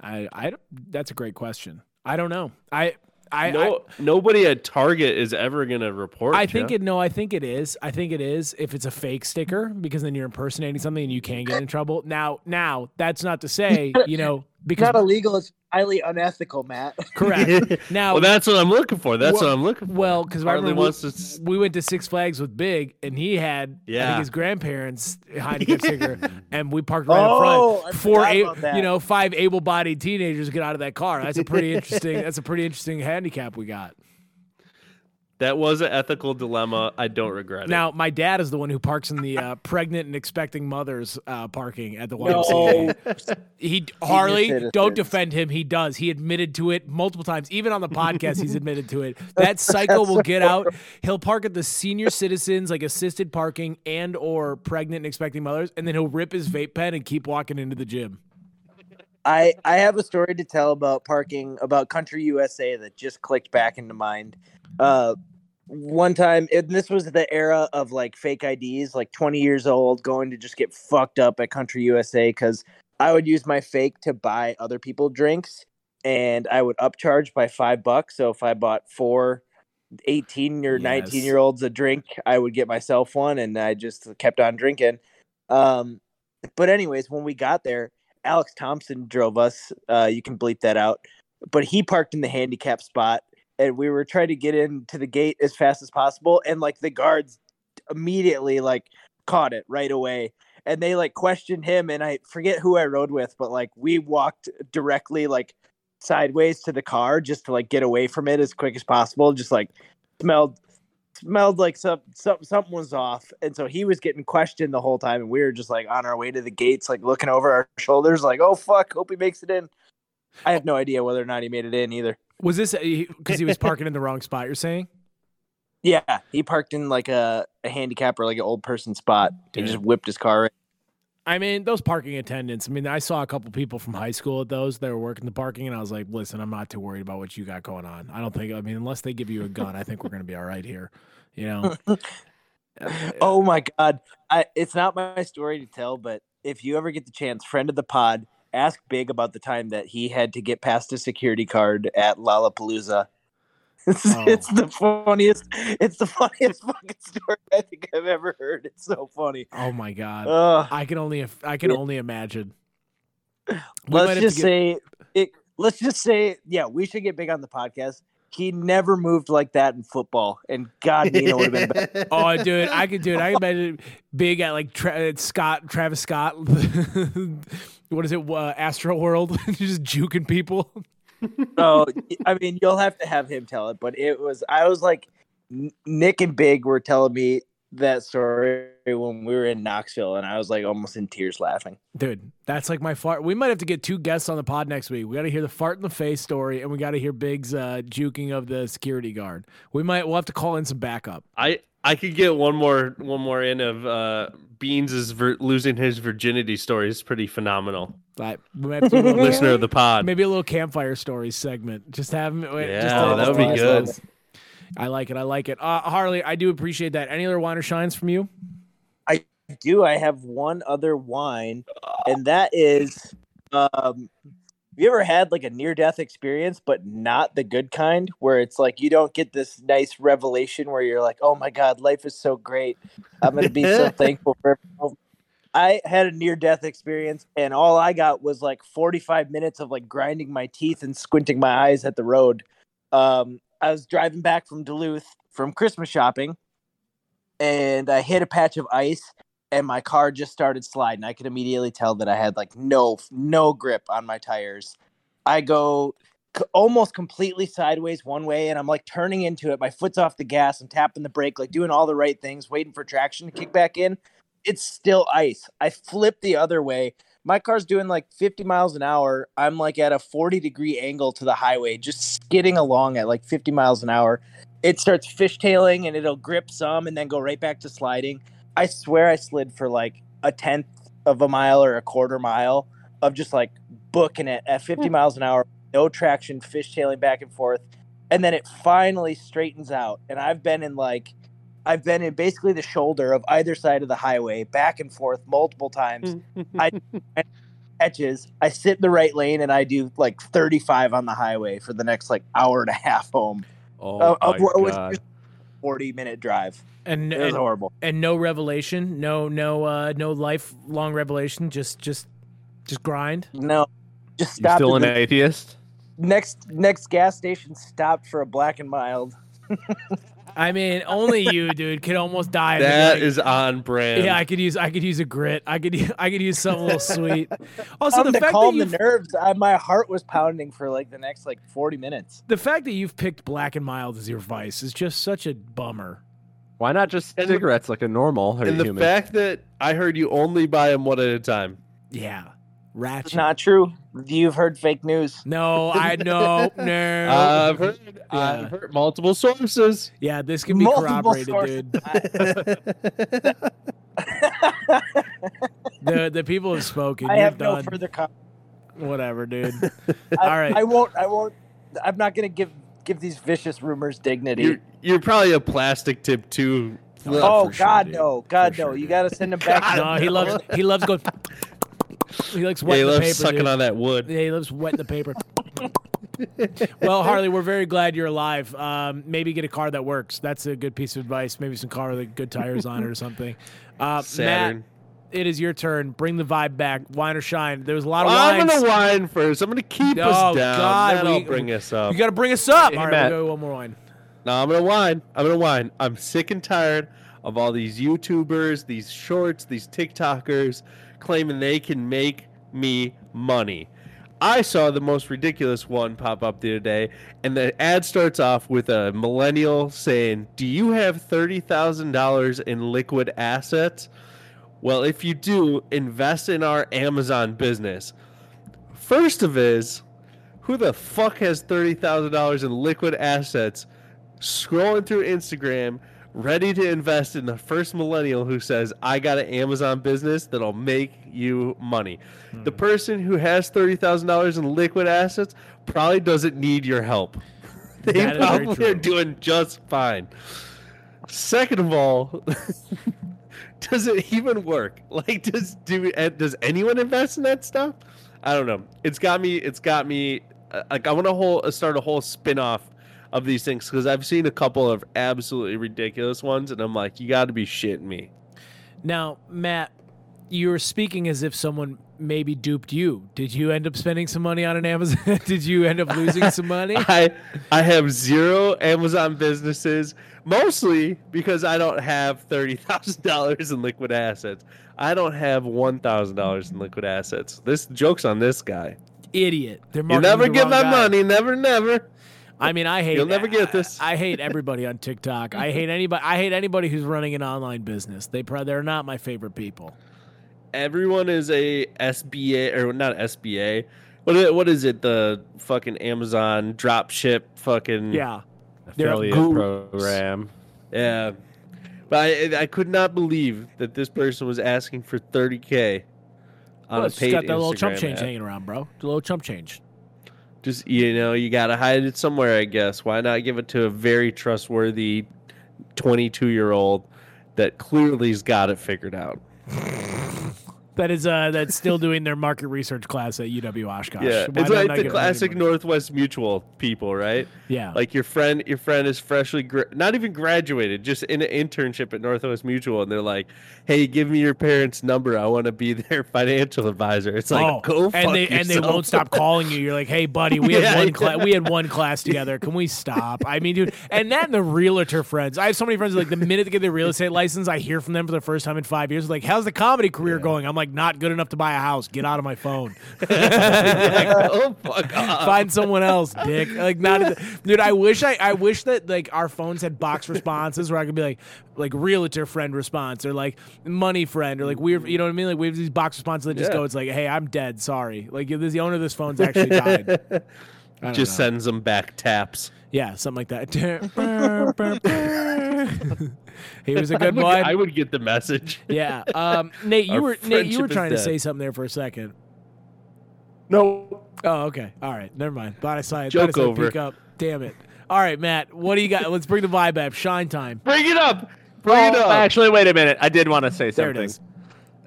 I, I, that's a great question. I don't know. I, I, I, nobody at Target is ever gonna report. I ya. think it. No, I think it is. I think it is. If it's a fake sticker, because then you're impersonating something and you can get in trouble. Now, now that's not to say you know It's because not illegal, it's highly unethical, Matt. correct. Now, well, that's what I'm looking for. That's Well- what I'm looking for. well, because I Harley wants we, to. we went to Six Flags with Big, and he had I Yeah. think his grandparents handicap sticker, and we parked right Oh, up I front. Four, forgot a- about that. you know, five able-bodied teenagers get out of that car. That's a pretty interesting. that's a pretty interesting handicap we got. That was an ethical dilemma. I don't regret it. Now, my dad is the one who parks in the uh, pregnant and expecting mothers uh, parking at the No. YMCA. He Harley, don't defend him. He does. He admitted to it multiple times. Even on the podcast, he's admitted to it. That cycle will get out. He'll park at the senior citizens, like assisted parking and or pregnant and expecting mothers, and then he'll rip his vape pen and keep walking into the gym. I I have a story to tell about parking about Country USA that just clicked back into mind. Uh, one time, and this was the era of like fake IDs, like 20 years old, going to just get fucked up at Country USA because I would use my fake to buy other people drinks, and I would upcharge by five bucks. So if I bought four 18 or 19 Yes. year olds a drink, I would get myself one, and I just kept on drinking. Um, but anyways, when we got there, Alex Thompson drove us. Uh, you can bleep that out. But he parked in the handicap spot, and we were trying to get into the gate as fast as possible, and like the guards immediately like caught it right away. And they like questioned him, and I forget who I rode with, but like we walked directly like sideways to the car just to like get away from it as quick as possible. Just like smelled smelled like some, some something was off, and so he was getting questioned the whole time, and we were just like on our way to the gates, like looking over our shoulders, like oh fuck, hope he makes it in. I have no idea whether or not he made it in either. Was this because he was parking in the wrong spot? You're saying? Yeah, he parked in like a, a handicap or like an old person spot and just whipped his car. I mean, those parking attendants. I mean, I saw a couple people from high school at those. They were working the parking, and I was like, "Listen, I'm not too worried about what you got going on. I don't think. I mean, unless they give you a gun, I think we're going to be all right here. You know." Uh, oh my god, I, it's not my story to tell, but if you ever get the chance, friend of the pod, ask Big about the time that he had to get past a security card at Lollapalooza. It's, Oh. it's the funniest. It's the funniest fucking story I think I've ever heard. It's so funny. Oh my god, Ugh. I can only I can only imagine. We let's just get- say it, let's just say yeah we should get big on the podcast he never moved like that in football and god nino would have been better. Oh, dude, I could do it. I can imagine big at like Tra- uh, Scott, Travis Scott. What is it? Uh, Astro World, just juking people. oh i mean you'll have to have him tell it but it was i was like nick and big were telling me that story when we were in knoxville and i was like almost in tears laughing Dude, that's like my fart. We might have to get two guests on the pod next week. We got to hear the fart in the face story, and we got to hear Big's uh, juking of the security guard. We might. We'll have to call in some backup. I I could get one more one more in of uh Beans' vir- losing his virginity story. is pretty phenomenal. Like, we might have to do a little- Listener of the pod. Maybe a little campfire stories segment. Just have him. wait, just Yeah, a- that would be just a- good. I like it. I like it. Uh, Harley, I do appreciate that. Any other wine or shines from you? I do. I have one other wine, and that is, um, have you ever had like a near death experience, but not the good kind, where it's like you don't get this nice revelation where you're like, oh my god, life is so great. I'm gonna be so thankful for. everything." I had a near death experience, and all I got was like 45 minutes of like grinding my teeth and squinting my eyes at the road. Um, I was driving back from Duluth from Christmas shopping, and I hit a patch of ice and my car just started sliding. I could immediately tell that I had like no no grip on my tires. I go c- almost completely sideways one way and I'm like turning into it. My foot's off the gas. I'm tapping the brake, like doing all the right things, waiting for traction to kick back in. It's still ice. I flip the other way. My car's doing like 50 miles an hour. I'm like at a 40 degree angle to the highway, just skidding along at like 50 miles an hour. It starts fishtailing and it'll grip some and then go right back to sliding. I swear I slid for like a tenth of a mile or a quarter mile of just like booking it at 50 hmm. miles an hour, no traction, fishtailing back and forth. And then it finally straightens out. And I've been in like, I've been in basically the shoulder of either side of the highway, back and forth multiple times. I edges. I sit in the right lane and I do like 35 on the highway for the next like hour and a half home. Oh of- my of what was god. Just 40 minute drive. And It was and, horrible. and no revelation, no no uh no lifelong revelation. Just just just grind. No, just You stopped. still an the- atheist? next next gas station stopped for a black and mild. I mean, only you, dude, could almost die. and be That like, is on brand. Yeah, I could use I could use a grit. I could u- I could use something a little sweet. Also, Something the to fact that calm you the nerves. I, my heart was pounding for like the next like 40 minutes. the fact that you've picked black and mild as your vice is just such a bummer. Why not just And the- cigarettes like a normal or and the human? fact that I heard you only buy them one at a time. Yeah, It's ratchet. not true. You've heard fake news. no, I no no. I've heard, Yeah. I've heard multiple sources. yeah, this can be Multiple corroborated, sources. dude. The the people have spoken. I You're have no further comment. Whatever, dude. I, All right. I won't. I won't. I'm not gonna give give these vicious rumors dignity. You're, you're probably a plastic tip too. oh for oh, sure, God, dude. no, God, For no! sure, you gotta send him back. to no, he loves he loves going. He likes Yeah, wetting he the loves paper. sucking dude. on that wood. Yeah, he loves wetting the paper. well, Harley, we're very glad you're alive. Um, maybe get a car that works. That's a good piece of advice. Maybe some car with good tires on it or something. Uh, Saturn. Matt, it is your turn. Bring the vibe back. Wine or shine. There was a lot of Well, I'm gonna wine first. I'm gonna keep Oh, us down. God, then I'll we- bring us up. you got to bring us up. Hey, All right, Matt. we'll go one more wine. No, I'm gonna whine. I'm gonna whine. I'm sick and tired of all these YouTubers, these shorts, these TikTokers claiming they can make me money. I saw the most ridiculous one pop up the other day, and the ad starts off with a millennial saying, Do you have $30,000 in liquid assets? Well, if you do, invest in our Amazon business. First of is, who the fuck has $30,000 in liquid assets scrolling through Instagram, ready to invest in the first millennial who says, I got an Amazon business that'll make you money. The person who has $30,000 in liquid assets probably doesn't need your help. They That probably are doing just fine. Second of all, does it even work? Like, does do uh, does anyone invest in that stuff? I don't know. It's got me. It's got me. uh, Like, I want to start a whole spin off of these things because I've seen a couple of absolutely ridiculous ones, and I'm like, you got to be shitting me. Now, Matt, you're speaking as if someone maybe duped you. Did you end up spending some money on an Amazon? Did you end up losing some money? I I have zero Amazon businesses, mostly because I don't have thirty thousand dollars in liquid assets. I don't have one thousand dollars in liquid assets. This joke's on this guy. Idiot. They're You never the get my guy. money. Never, never. I mean, I hate. You'll never get this. I, I hate everybody on TikTok. I hate anybody. I hate anybody who's running an online business. They pro- they're not my favorite people. Everyone is a SBA or not SBA. What is, what is it? The fucking Amazon drop ship fucking Yeah. Affiliate program. Yeah. But I, I could not believe that this person was asking for 30k on Well, a it's paid got that little chump change ad. hanging around, bro. The little chump change. Just you know, you gotta hide it somewhere. I guess. Why not give it to a very trustworthy 22 year old that clearly's got it figured out? That is uh that's still doing their market research class at UW Oshkosh. yeah, Why it's like the classic? Northwest Mutual people, right? Yeah. Like your friend, your friend is freshly gra- not even graduated, just in an internship at Northwest Mutual, and they're like, "Hey, give me your parents' number. I want to be their financial advisor." It's like, oh, go fuck and they and they won't stop calling you. You're like, hey, buddy, we had Yeah, one yeah. class. We had one class together. Can we stop? I mean, dude, and that and the realtor friends. I have so many friends. Like the minute they get their real estate license, I hear from them for the first time in five years. Like, how's the comedy career going? I'm like, not good enough to buy a house. Get out of my phone. Like, oh fuck off. Find someone else, dick. Like not, dude. I wish I, I wish that like our phones had box responses where I could be like, like realtor friend response or like money friend or like weird. You know what I mean? Like we have these box responses that just Yeah. go, it's like, hey, I'm dead. Sorry. Like the owner of this phone's actually died. Just know. sends them back taps. Yeah, something like that. he was a good would, boy. I would get the message. yeah. Um, Nate, you Our were Nate, you were trying to say something there for a second. No. Oh, okay. All right. Never mind. Thought I saw it. Joke thought I saw it over. Peek up. Damn it. All right, Matt. What do you got? Let's bring the vibe up. Shine time. Bring it up. Bring it Oh, up. actually, wait a minute. I did want to say There it something. is.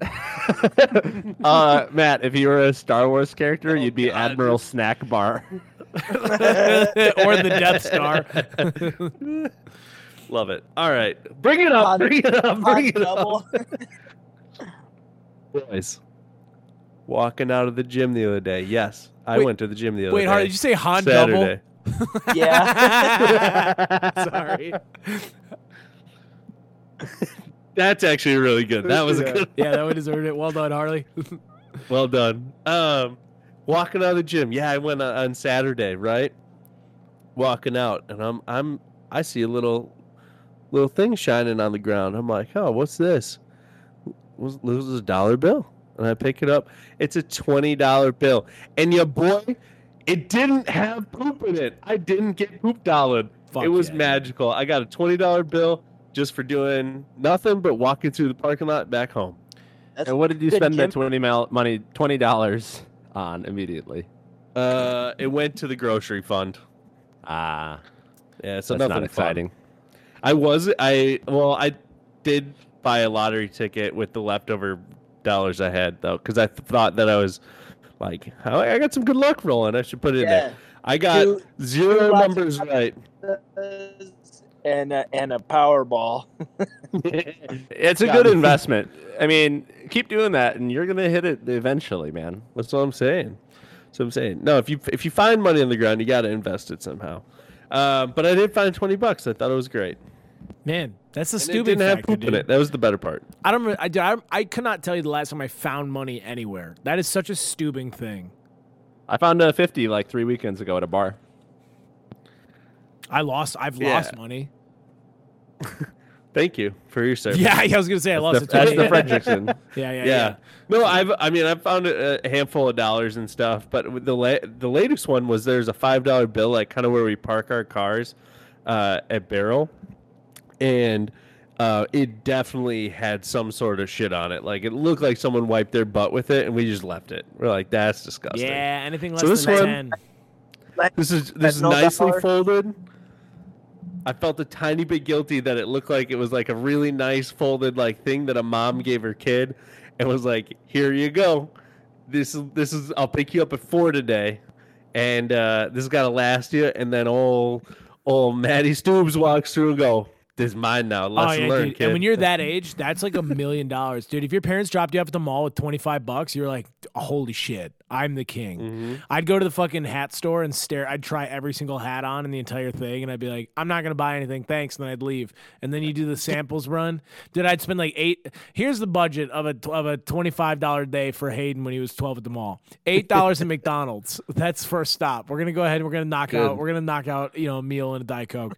uh, Matt, if you were a Star Wars character, you'd be God. Admiral Snack Bar. or the Death Star. Love it. All right. Bring it up. On- Bring it up. Bring it up. Boys. Walking out of the gym the other day. Yes. I Wait- went to the gym the other day. Wait, day. Harley, did you say Han Saturday. yeah. Sorry. That's actually really good. That was a Yeah. good Yeah, that would deserve it. Well done, Harley. Well done. Um, walking out of the gym. Yeah, I went on, on Saturday, right? Walking out, and I'm I'm I see a little little thing shining on the ground. I'm like, oh, what's this? Was this is a dollar bill, and I pick it up. It's a twenty dollar bill, and your boy, it didn't have poop in it. I didn't get poop dollared. It was yeah. magical. I got a twenty dollar bill just for doing nothing but walking through the parking lot back home. That's and what did you spend gym- that twenty mil- money twenty dollars on immediately? Uh, it went to the grocery fund. Ah, Yeah, so that's nothing not fun. exciting. I was I well I did buy a lottery ticket with the leftover dollars I had though because I th- thought that I was like "Oh, I got some good luck rolling. I should put it in there. I got Two- zero two lots of numbers right. And a, and a Powerball. it's a good investment. I mean, keep doing that, and you're gonna hit it eventually, man. That's what I'm saying. That's what I'm saying. No, if you if you find money on the ground, you got to invest it somehow. Uh, but I did find twenty bucks. I thought it was great. Man, that's a And it stupid didn't have poop dude. in it. That was the better part. I don't. I, dude, I I could not tell you the last time I found money anywhere. That is such a stupid thing. I found a fifty like three weekends ago at a bar. I lost. I've Yeah. lost money. Thank you for your service. Yeah, I was gonna say I lost The- it. that's the Fredrickson. Yeah, yeah, yeah. yeah. No, I've I mean I've found a, a handful of dollars and stuff, but the la- the latest one was there's a five dollar bill like kind of where we park our cars uh, at Barrel, and uh, it definitely had some sort of shit on it. Like it looked like someone wiped their butt with it, and we just left it. We're like, that's disgusting. Yeah, anything less So this than one- ten. This is this is nicely dollar? folded. I felt a tiny bit guilty that it looked like it was like a really nice folded like thing that a mom gave her kid, and was like, "Here you go. This is this is I'll pick you up at four today, and uh, this has got to last you." And then old old Maddie Stoobs walks through and go, "This is mine now. Oh yeah, learned, dude. kid." And when you're that age, that's like a million dollars, dude. If your parents dropped you off at the mall with twenty five bucks, you're like, holy shit, I'm the king. Mm-hmm. I'd go to the fucking hat store and stare. I'd try every single hat on in the entire thing, and I'd be like, I'm not gonna buy anything, thanks. And then I'd leave. And then you do the samples run, dude. I'd spend like eight. Here's the budget of a of a twenty five dollar day for Hayden when he was twelve at the mall. Eight dollars at McDonald's. That's first stop. We're gonna go ahead. and We're gonna knock out. We're gonna knock out. You know, a meal and a diet coke.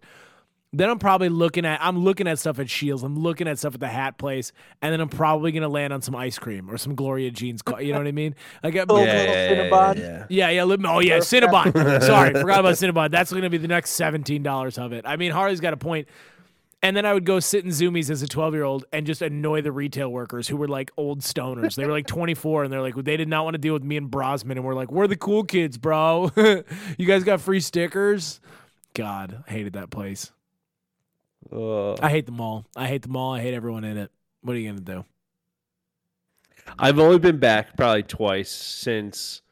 Then I'm probably looking at I'm looking at stuff at Scheels. I'm looking at stuff at the hat place, and then I'm probably gonna land on some ice cream or some Gloria Jean's. You know what I mean? I- uh, yeah, little yeah, Cinnabon. yeah. yeah, yeah. Let oh, yeah, Cinnabon. Sorry, forgot about Cinnabon. That's gonna be the next seventeen dollars of it. I mean, Harley's got a point. And then I would go sit in Zumiez as a 12 year old and just annoy the retail workers who were like old stoners. They were like 24 and they're like, they did not want to deal with me and Brosman. And we're like, we're the cool kids, bro. you guys got free stickers? God, I hated that place. Uh, I hate them all. I hate them all. I hate everyone in it. What are you gonna do? I've only been back probably twice since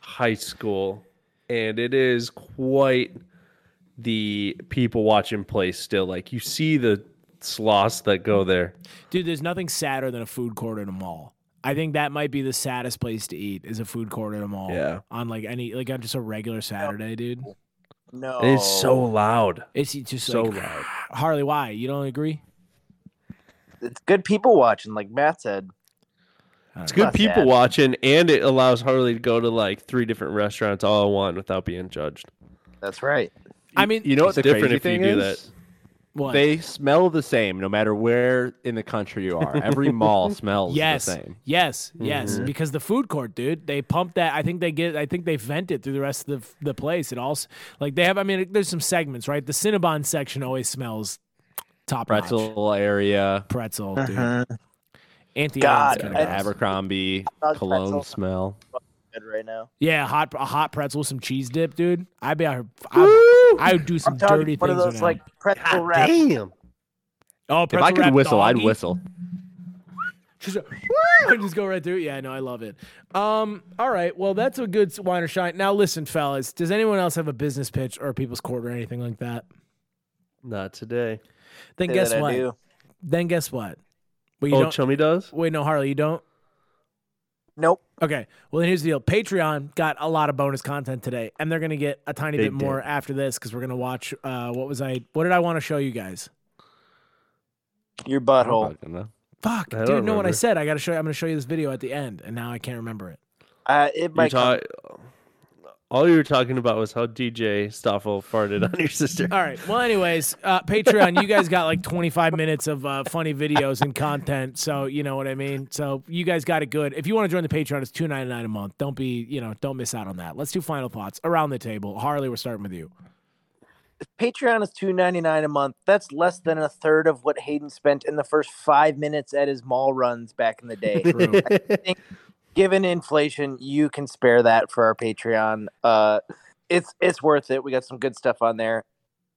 high school, and it is quite the people watching place still. Like you see the sloths that go there. Dude, there's nothing sadder than a food court in a mall. I think that might be the saddest place to eat is a food court in a mall. Yeah. On like any like on just a regular Saturday, dude. No, It's so loud. It's just So like loud. Harley, why? You don't agree? it's good people watching, like Matt said. It's good Not people sad. watching, and it allows Harley to go to like three different restaurants all at one without being judged. That's right. I mean, You know what the different crazy if you thing do is? What? They smell the same no matter where in the country you are. Every mall smells yes, the same. yes, yes. Because the food court, dude, they pump that. I think they get. I think they vent it through the rest of the the place. It also like they have. I mean, there's some segments, right? The Cinnabon section always smells top notch. Pretzel area, pretzel, dude. Uh-huh. Auntie God, Anne's got I- it. Abercrombie, cologne pretzel. smell. Good right now. Yeah, hot a hot pretzel with some cheese dip, dude. I'd be out here. I, I would do some I'm talking dirty one of those like now. pretzel wrap. Damn. oh, If I could wrap whistle, I'd whistle. Just just go right through. Yeah, no, I love it. Um, all right, well, that's a good wine or shine. Now, listen, fellas, does anyone else have a business pitch or a people's court or anything like that? Not today. Then Say guess what? Then guess what? Well, you Oh, don't. Chummy does. wait, no, Harley, you don't. Nope. Okay. Well, then here's the deal. Patreon got a lot of bonus content today, and they're gonna get a tiny They bit more after this because we're gonna watch. Uh, what was I? What did I want to show you guys? Your I'm butthole. Fuck, I dude. don't know what I said? I gotta show. you. I'm gonna show you this video at the end, and now I can't remember it. Uh, it You're might come. Ta- all you were talking about was how DJ Stoffel farted on your sister. All right. Well, anyways, uh, Patreon, you guys got like 25 minutes of uh, funny videos and content. So you know what I mean. So you guys got it good. If you want to join the Patreon, it's 2.99 a month. Don't be, you know, don't miss out on that. Let's do final thoughts around the table. Harley, we're starting with you. Patreon is two ninety nine a month. That's less than a third of what Hayden spent in the first five minutes at his mall runs back in the day. True. Given inflation, you can spare that for our Patreon. Uh, it's it's worth it. We got some good stuff on there.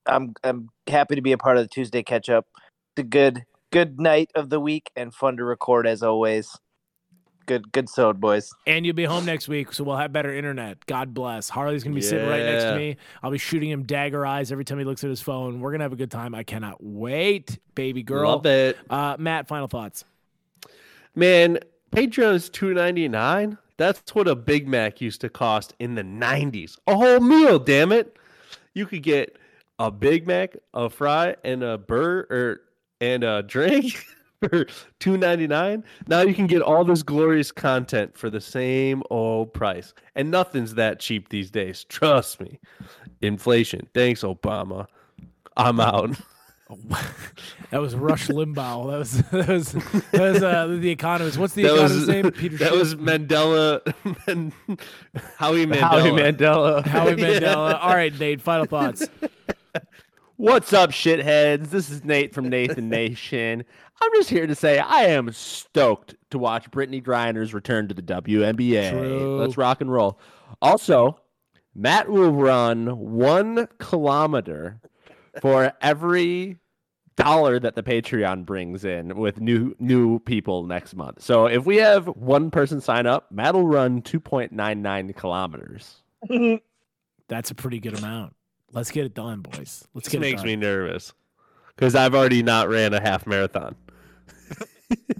I'm I'm happy to be a part of the Tuesday catch up. It's a good good night of the week and fun to record as always. Good, good sewed, boys. And you'll be home next week, so we'll have better internet. God bless. Harley's gonna be sitting right next to me. I'll be shooting him dagger eyes every time he looks at his phone. We're gonna have a good time. I cannot wait, baby girl. Love it. Uh, Matt, final thoughts. Man, Is two ninety nine. That's what a Big Mac used to cost in the nineties. A whole meal, damn it. You could get a Big Mac, a fry, and a burger or and a drink for two ninety nine. Now you can get all this glorious content for the same old price. And nothing's that cheap these days. Trust me. Inflation. Thanks, Obama. I'm out. That was Rush Limbaugh. That was that was that was uh, the Economist. What's the that Economist's was name? Peter that Schiff? was Mandela, Man, Howie Mandela. Howie Mandela. Howie Mandela. All right, Nate. Final thoughts. What's up, shitheads? This is Nate from Nathan Nation. I'm just here to say I am stoked to watch Brittney Griner's return to the WNBA. True. Let's rock and roll. Also, Matt will run one kilometer for every dollar that the Patreon brings in with new new people next month. So if we have one person sign up, Matt will run 2.99 kilometers. That's a pretty good amount. Let's get it done, boys. Let's This get it makes done. me nervous because I've already not ran a half marathon.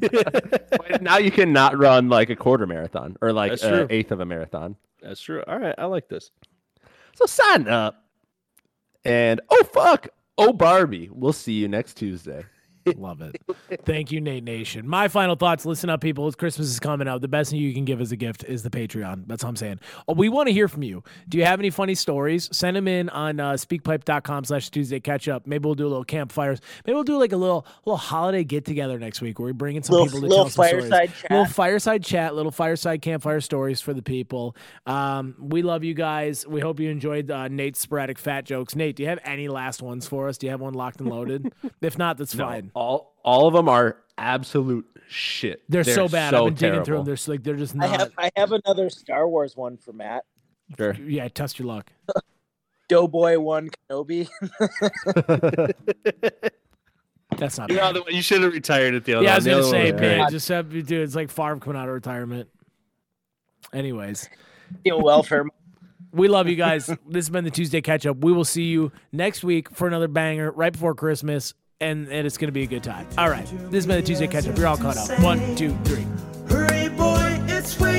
now you cannot run like a quarter marathon or like an eighth of a marathon. That's true. All right, I like this. So sign up. And oh fuck, oh Barbie. We'll see you next Tuesday. Love it. Thank you, Nate Nation. My final thoughts. Listen up, people. As Christmas is coming up, the best thing you can give as a gift is the Patreon. That's all I'm saying. Oh, we want to hear from you. Do you have any funny stories? Send them in on uh, speakpipe.com slash Tuesday catch up. Maybe we'll do a little campfires. Maybe we'll do like a little little holiday get together next week where we bring in some Little- people to little tell some stories. fireside chat. Little fireside chat, little fireside campfire stories for the people. Um, we love you guys. We hope you enjoyed uh, Nate's sporadic fat jokes. Nate, do you have any last ones for us? Do you have one locked and loaded? if not, that's fine. All all of them are absolute shit. They're, so bad. I've been digging through them. They're s- like they're just I not. have I have another Star Wars one for Matt. Sure. yeah, test your luck. Doughboy one Kenobi. That's not You, bad. know, the- you should have retired at the other Yeah, I was one. gonna say, one was man, great. just have dude. It's like Favre coming out of retirement. Anyways, Steel welfare. we love you guys. this has been the Tuesday catch up. We will see you next week for another banger right before Christmas, and, and it's gonna be a good time. All right, this been the Tuesday catch up. You're all caught up. One, two, three. Hurry, boy, it's way